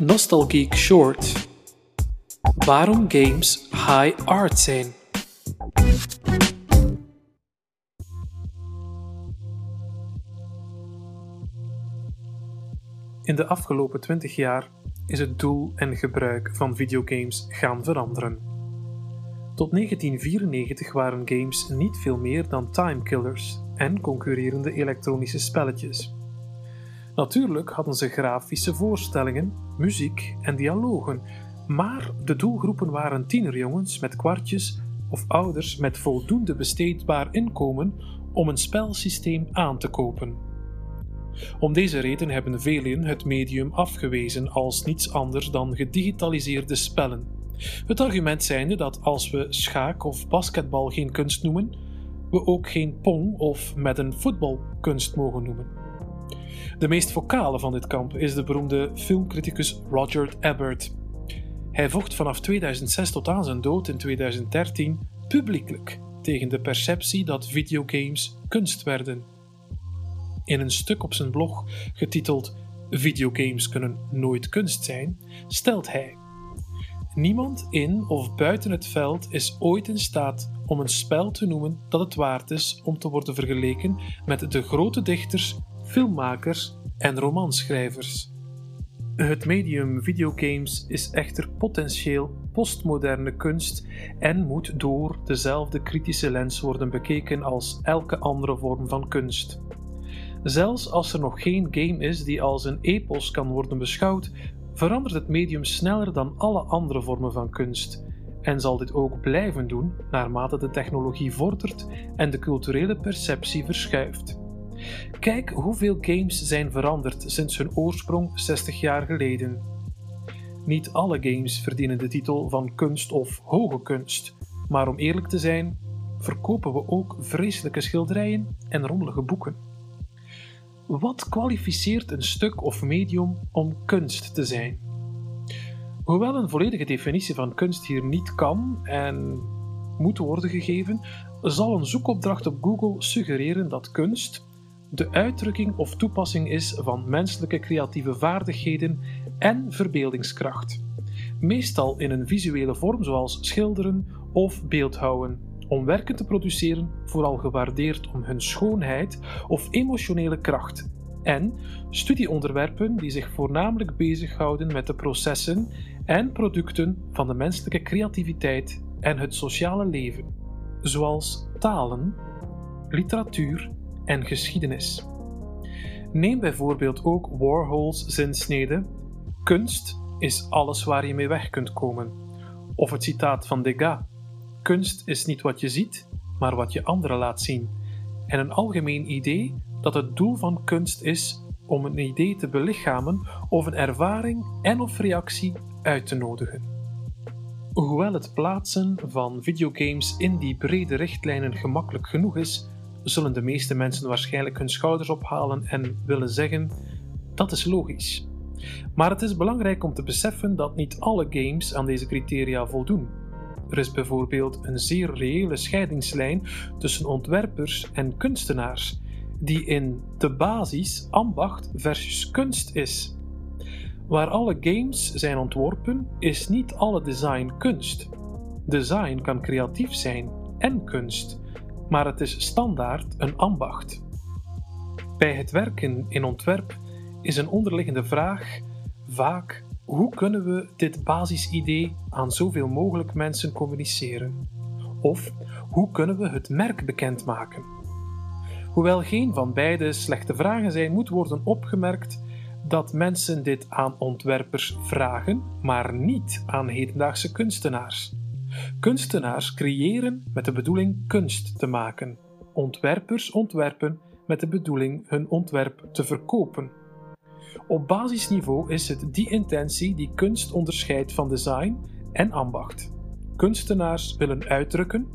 Nostalgeek Short. Waarom games high art zijn. In de afgelopen 20 jaar is het doel en gebruik van videogames gaan veranderen. Tot 1994 waren games niet veel meer dan timekillers en concurrerende elektronische spelletjes. Natuurlijk hadden ze grafische voorstellingen, muziek en dialogen, maar de doelgroepen waren tienerjongens met kwartjes of ouders met voldoende besteedbaar inkomen om een spelsysteem aan te kopen. Om deze reden hebben velen het medium afgewezen als niets anders dan gedigitaliseerde spellen. Het argument zijnde dat als we schaak of basketbal geen kunst noemen, we ook geen pong of met een voetbal kunst mogen noemen. De meest vocale van dit kamp is de beroemde filmcriticus Roger Ebert. Hij vocht vanaf 2006 tot aan zijn dood in 2013 publiekelijk tegen de perceptie dat videogames kunst werden. In een stuk op zijn blog getiteld Videogames kunnen nooit kunst zijn, stelt hij: Niemand in of buiten het veld is ooit in staat om een spel te noemen dat het waard is om te worden vergeleken met de grote dichters filmmakers en romanschrijvers. Het medium videogames is echter potentieel postmoderne kunst en moet door dezelfde kritische lens worden bekeken als elke andere vorm van kunst. Zelfs als er nog geen game is die als een epos kan worden beschouwd, verandert het medium sneller dan alle andere vormen van kunst en zal dit ook blijven doen naarmate de technologie vordert en de culturele perceptie verschuift. Kijk hoeveel games zijn veranderd sinds hun oorsprong 60 jaar geleden. Niet alle games verdienen de titel van kunst of hoge kunst, maar om eerlijk te zijn, verkopen we ook vreselijke schilderijen en rommelige boeken. Wat kwalificeert een stuk of medium om kunst te zijn? Hoewel een volledige definitie van kunst hier niet kan en moet worden gegeven, zal een zoekopdracht op Google suggereren dat kunst de uitdrukking of toepassing is van menselijke creatieve vaardigheden en verbeeldingskracht, meestal in een visuele vorm zoals schilderen of beeldhouwen, om werken te produceren vooral gewaardeerd om hun schoonheid of emotionele kracht, en studieonderwerpen die zich voornamelijk bezighouden met de processen en producten van de menselijke creativiteit en het sociale leven, zoals talen, literatuur en geschiedenis. Neem bijvoorbeeld ook Warhol's zinsnede: Kunst is alles waar je mee weg kunt komen. Of het citaat van Degas: Kunst is niet wat je ziet, maar wat je anderen laat zien. En een algemeen idee dat het doel van kunst is om een idee te belichamen of een ervaring en of reactie uit te nodigen. Hoewel het plaatsen van videogames in die brede richtlijnen gemakkelijk genoeg is, zullen de meeste mensen waarschijnlijk hun schouders ophalen en willen zeggen: dat is logisch. Maar het is belangrijk om te beseffen dat niet alle games aan deze criteria voldoen. Er is bijvoorbeeld een zeer reële scheidingslijn tussen ontwerpers en kunstenaars, die in de basis ambacht versus kunst is. Waar alle games zijn ontworpen, is niet alle design kunst. Design kan creatief zijn en kunst, maar het is standaard een ambacht. Bij het werken in ontwerp is een onderliggende vraag vaak hoe kunnen we dit basisidee aan zoveel mogelijk mensen communiceren? Of hoe kunnen we het merk bekendmaken? Hoewel geen van beide slechte vragen zijn, moet worden opgemerkt dat mensen dit aan ontwerpers vragen, maar niet aan hedendaagse kunstenaars. Kunstenaars creëren met de bedoeling kunst te maken. Ontwerpers ontwerpen met de bedoeling hun ontwerp te verkopen. Op basisniveau is het die intentie die kunst onderscheidt van design en ambacht. Kunstenaars willen uitdrukken,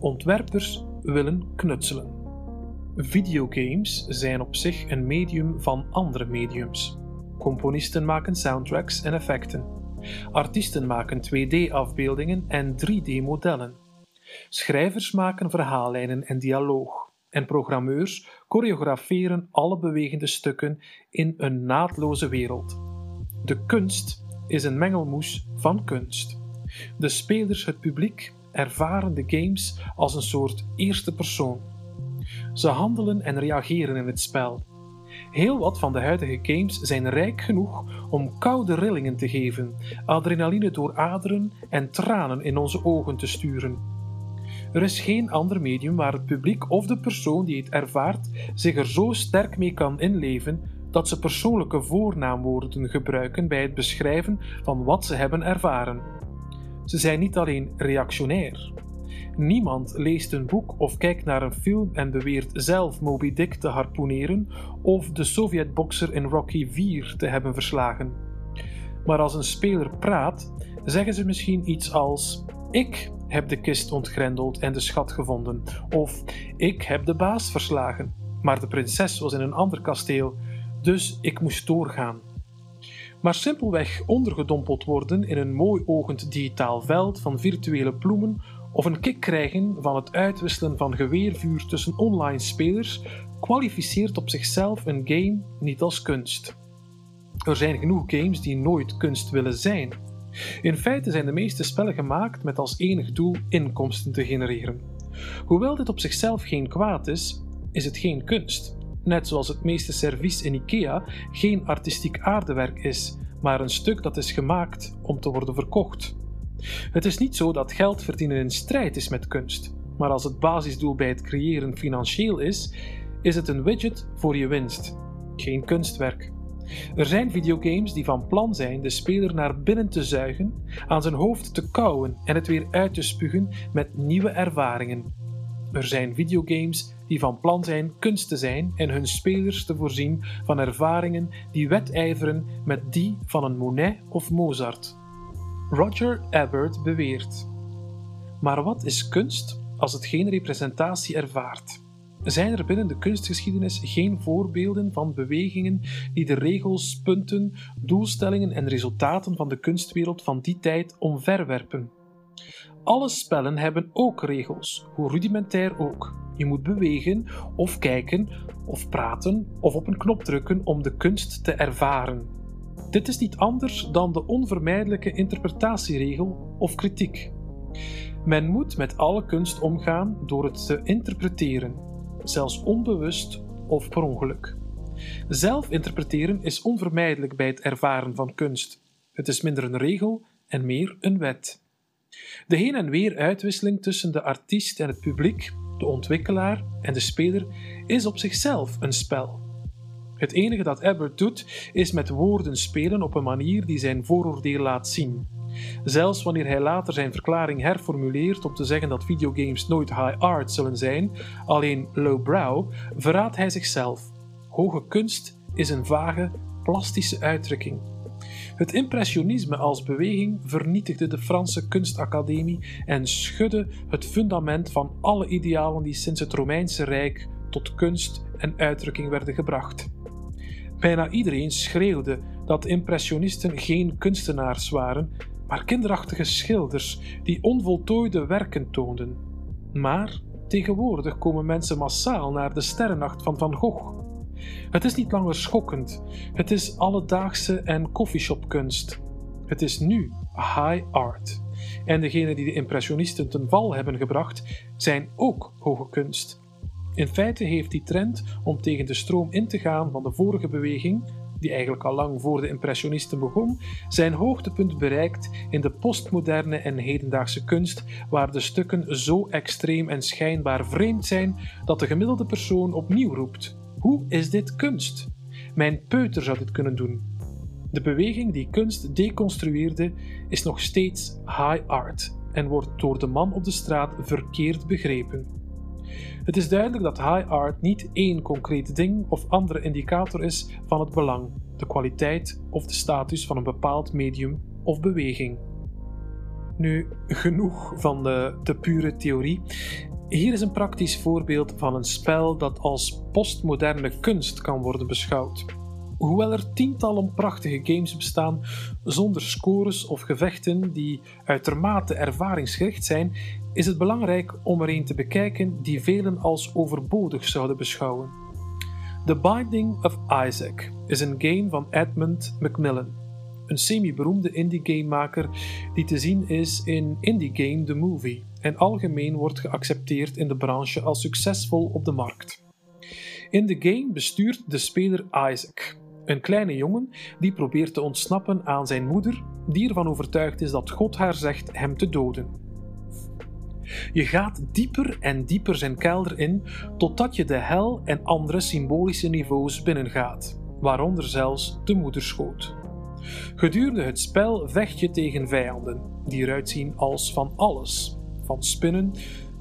ontwerpers willen knutselen. Videogames zijn op zich een medium van andere mediums. Componisten maken soundtracks en effecten. Artiesten maken 2D-afbeeldingen en 3D-modellen. Schrijvers maken verhaallijnen en dialoog. En programmeurs choreograferen alle bewegende stukken in een naadloze wereld. De kunst is een mengelmoes van kunst. De spelers, het publiek, ervaren de games als een soort eerste persoon. Ze handelen en reageren in het spel. Heel wat van de huidige games zijn rijk genoeg om koude rillingen te geven, adrenaline door aderen en tranen in onze ogen te sturen. Er is geen ander medium waar het publiek of de persoon die het ervaart zich er zo sterk mee kan inleven dat ze persoonlijke voornaamwoorden gebruiken bij het beschrijven van wat ze hebben ervaren. Ze zijn niet alleen reactionair. Niemand leest een boek of kijkt naar een film en beweert zelf Moby Dick te harpoeneren of de Sovjetbokser in Rocky IV te hebben verslagen. Maar als een speler praat, zeggen ze misschien iets als: Ik heb de kist ontgrendeld en de schat gevonden, of Ik heb de baas verslagen, maar de prinses was in een ander kasteel, dus ik moest doorgaan. Maar simpelweg ondergedompeld worden in een mooi ogend digitaal veld van virtuele bloemen of een kick krijgen van het uitwisselen van geweervuur tussen online spelers kwalificeert op zichzelf een game niet als kunst. Er zijn genoeg games die nooit kunst willen zijn. In feite zijn de meeste spellen gemaakt met als enig doel inkomsten te genereren. Hoewel dit op zichzelf geen kwaad is, is het geen kunst. Net zoals het meeste servies in IKEA geen artistiek aardewerk is, maar een stuk dat is gemaakt om te worden verkocht. Het is niet zo dat geld verdienen in strijd is met kunst, maar als het basisdoel bij het creëren financieel is, is het een widget voor je winst, geen kunstwerk. Er zijn videogames die van plan zijn de speler naar binnen te zuigen, aan zijn hoofd te kauwen en het weer uit te spugen met nieuwe ervaringen. Er zijn videogames die van plan zijn kunst te zijn en hun spelers te voorzien van ervaringen die wedijveren met die van een Monet of Mozart. Roger Ebert beweert. Maar wat is kunst als het geen representatie ervaart? Zijn er binnen de kunstgeschiedenis geen voorbeelden van bewegingen die de regels, punten, doelstellingen en resultaten van de kunstwereld van die tijd omverwerpen? Alle spellen hebben ook regels, hoe rudimentair ook. Je moet bewegen, of kijken, of praten, of op een knop drukken om de kunst te ervaren. Dit is niet anders dan de onvermijdelijke interpretatieregel of kritiek. Men moet met alle kunst omgaan door het te interpreteren, zelfs onbewust of per ongeluk. Zelf interpreteren is onvermijdelijk bij het ervaren van kunst. Het is minder een regel en meer een wet. De heen en weer uitwisseling tussen de artiest en het publiek, de ontwikkelaar en de speler is op zichzelf een spel. Het enige dat Ebert doet, is met woorden spelen op een manier die zijn vooroordeel laat zien. Zelfs wanneer hij later zijn verklaring herformuleert om te zeggen dat videogames nooit high art zullen zijn, alleen lowbrow, verraadt hij zichzelf. Hoge kunst is een vage, plastische uitdrukking. Het impressionisme als beweging vernietigde de Franse kunstacademie en schudde het fundament van alle idealen die sinds het Romeinse Rijk tot kunst en uitdrukking werden gebracht. Bijna iedereen schreeuwde dat impressionisten geen kunstenaars waren, maar kinderachtige schilders die onvoltooide werken toonden. Maar tegenwoordig komen mensen massaal naar de sterrennacht van Van Gogh. Het is niet langer schokkend, het is alledaagse en koffieshopkunst. Het is nu high art. En degenen die de impressionisten ten val hebben gebracht, zijn ook hoge kunst. In feite heeft die trend om tegen de stroom in te gaan van de vorige beweging, die eigenlijk al lang voor de impressionisten begon, zijn hoogtepunt bereikt in de postmoderne en hedendaagse kunst, waar de stukken zo extreem en schijnbaar vreemd zijn dat de gemiddelde persoon opnieuw roept: Hoe is dit kunst? Mijn peuter zou dit kunnen doen. De beweging die kunst deconstrueerde is nog steeds high art en wordt door de man op de straat verkeerd begrepen. Het is duidelijk dat high art niet één concreet ding of andere indicator is van het belang, de kwaliteit of de status van een bepaald medium of beweging. Nu, genoeg van de, de pure theorie. Hier is een praktisch voorbeeld van een spel dat als postmoderne kunst kan worden beschouwd. Hoewel er tientallen prachtige games bestaan zonder scores of gevechten die uitermate ervaringsgericht zijn, is het belangrijk om er een te bekijken die velen als overbodig zouden beschouwen. The Binding of Isaac is een game van Edmund Macmillan. een semi-beroemde indie-gamemaker die te zien is in Indie Game The Movie en algemeen wordt geaccepteerd in de branche als succesvol op de markt. In de game bestuurt de speler Isaac, een kleine jongen die probeert te ontsnappen aan zijn moeder, die ervan overtuigd is dat God haar zegt hem te doden. Je gaat dieper en dieper zijn kelder in, totdat je de hel en andere symbolische niveaus binnengaat, waaronder zelfs de moederschoot. Gedurende het spel vecht je tegen vijanden, die eruit zien als van alles: van spinnen,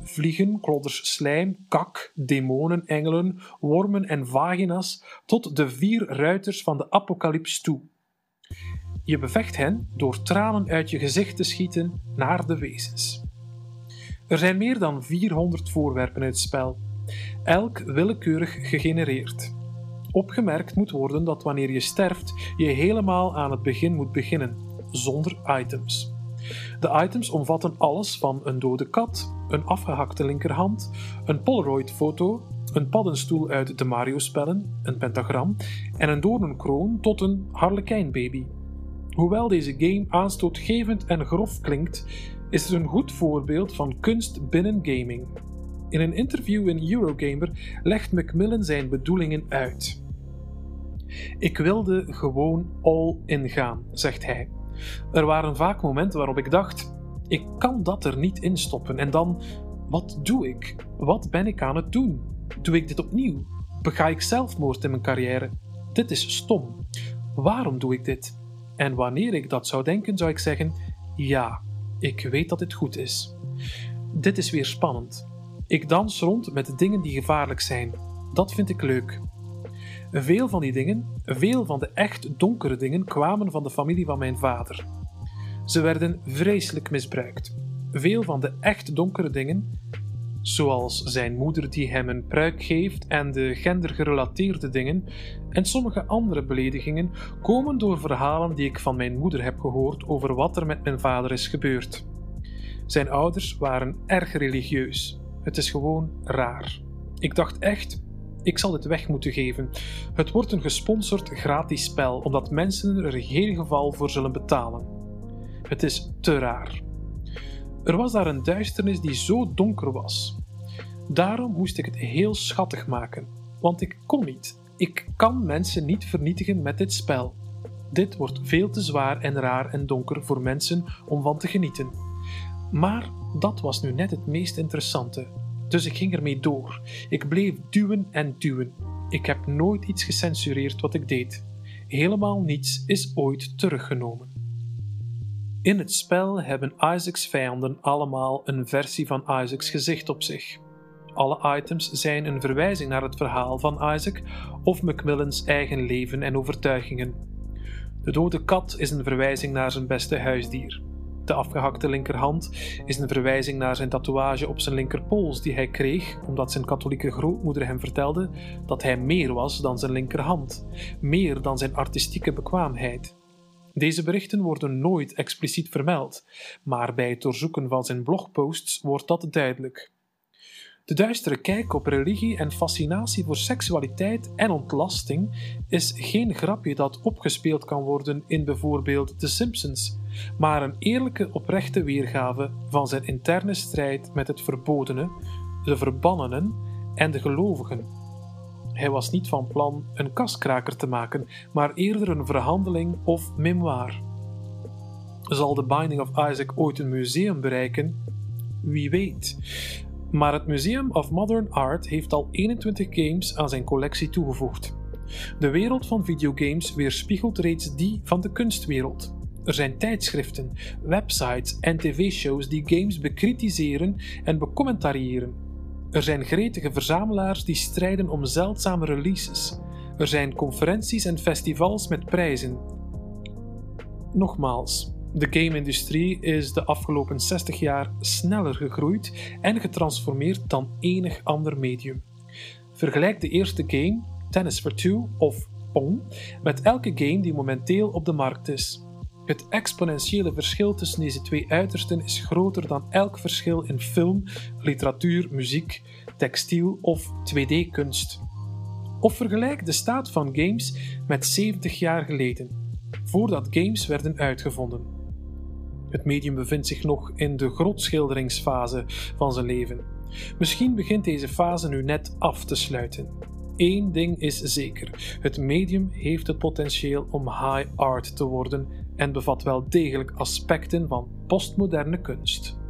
vliegen, klodders slijm, kak, demonen, engelen, wormen en vagina's, tot de vier ruiters van de apocalyps toe. Je bevecht hen door tranen uit je gezicht te schieten naar de wezens. Er zijn meer dan 400 voorwerpen in het spel, elk willekeurig gegenereerd. Opgemerkt moet worden dat wanneer je sterft, je helemaal aan het begin moet beginnen, zonder items. De items omvatten alles van een dode kat, een afgehakte linkerhand, een Polaroid-foto, een paddenstoel uit de Mario-spellen, een pentagram en een doornenkroon tot een harlekijnbaby. Hoewel deze game aanstootgevend en grof klinkt, is het een goed voorbeeld van kunst binnen gaming. In een interview in Eurogamer legt Macmillan zijn bedoelingen uit. Ik wilde gewoon all in gaan, zegt hij. Er waren vaak momenten waarop ik dacht: ik kan dat er niet in stoppen. En dan, wat doe ik? Wat ben ik aan het doen? Doe ik dit opnieuw? Bega ik zelfmoord in mijn carrière? Dit is stom. Waarom doe ik dit? En wanneer ik dat zou denken, zou ik zeggen: ja, ik weet dat dit goed is. Dit is weer spannend. Ik dans rond met dingen die gevaarlijk zijn. Dat vind ik leuk. Veel van die dingen, veel van de echt donkere dingen, kwamen van de familie van mijn vader. Ze werden vreselijk misbruikt. Veel van de echt donkere dingen, zoals zijn moeder die hem een pruik geeft en de gendergerelateerde dingen, en sommige andere beledigingen, komen door verhalen die ik van mijn moeder heb gehoord over wat er met mijn vader is gebeurd. Zijn ouders waren erg religieus. Het is gewoon raar. Ik dacht echt, ik zal dit weg moeten geven. Het wordt een gesponsord gratis spel, omdat mensen er in geen geval voor zullen betalen. Het is te raar. Er was daar een duisternis die zo donker was. Daarom moest ik het heel schattig maken, want ik kon niet. Ik kan mensen niet vernietigen met dit spel. Dit wordt veel te zwaar en raar en donker voor mensen om van te genieten. Maar dat was nu net het meest interessante. Dus ik ging ermee door. Ik bleef duwen en duwen. Ik heb nooit iets gecensureerd wat ik deed. Helemaal niets is ooit teruggenomen. In het spel hebben Isaacs vijanden allemaal een versie van Isaacs gezicht op zich. Alle items zijn een verwijzing naar het verhaal van Isaac of Macmillans eigen leven en overtuigingen. De dode kat is een verwijzing naar zijn beste huisdier. De afgehakte linkerhand is een verwijzing naar zijn tatoeage op zijn linkerpols die hij kreeg omdat zijn katholieke grootmoeder hem vertelde dat hij meer was dan zijn linkerhand, meer dan zijn artistieke bekwaamheid. Deze berichten worden nooit expliciet vermeld, maar bij het doorzoeken van zijn blogposts wordt dat duidelijk. De duistere kijk op religie en fascinatie voor seksualiteit en ontlasting is geen grapje dat opgespeeld kan worden in bijvoorbeeld The Simpsons, maar een eerlijke, oprechte weergave van zijn interne strijd met het verbodene, de verbannenen en de gelovigen. Hij was niet van plan een kaskraker te maken, maar eerder een verhandeling of memoir. Zal The Binding of Isaac ooit een museum bereiken? Wie weet. Maar het Museum of Modern Art heeft al 21 games aan zijn collectie toegevoegd. De wereld van videogames weerspiegelt reeds die van de kunstwereld. Er zijn tijdschriften, websites en tv-shows die games bekritiseren en becommentariëren. Er zijn gretige verzamelaars die strijden om zeldzame releases. Er zijn conferenties en festivals met prijzen. Nogmaals, de game-industrie is de afgelopen 60 jaar sneller gegroeid en getransformeerd dan enig ander medium. Vergelijk de eerste game, Tennis for Two of Pong, met elke game die momenteel op de markt is. Het exponentiële verschil tussen deze twee uitersten is groter dan elk verschil in film, literatuur, muziek, textiel of 2D-kunst. Of vergelijk de staat van games met 70 jaar geleden. voordat games werden uitgevonden. Het medium bevindt zich nog in de grotschilderingsfase van zijn leven. Misschien begint deze fase nu net af te sluiten. Eén ding is zeker: het medium heeft het potentieel om high art te worden en bevat wel degelijk aspecten van postmoderne kunst.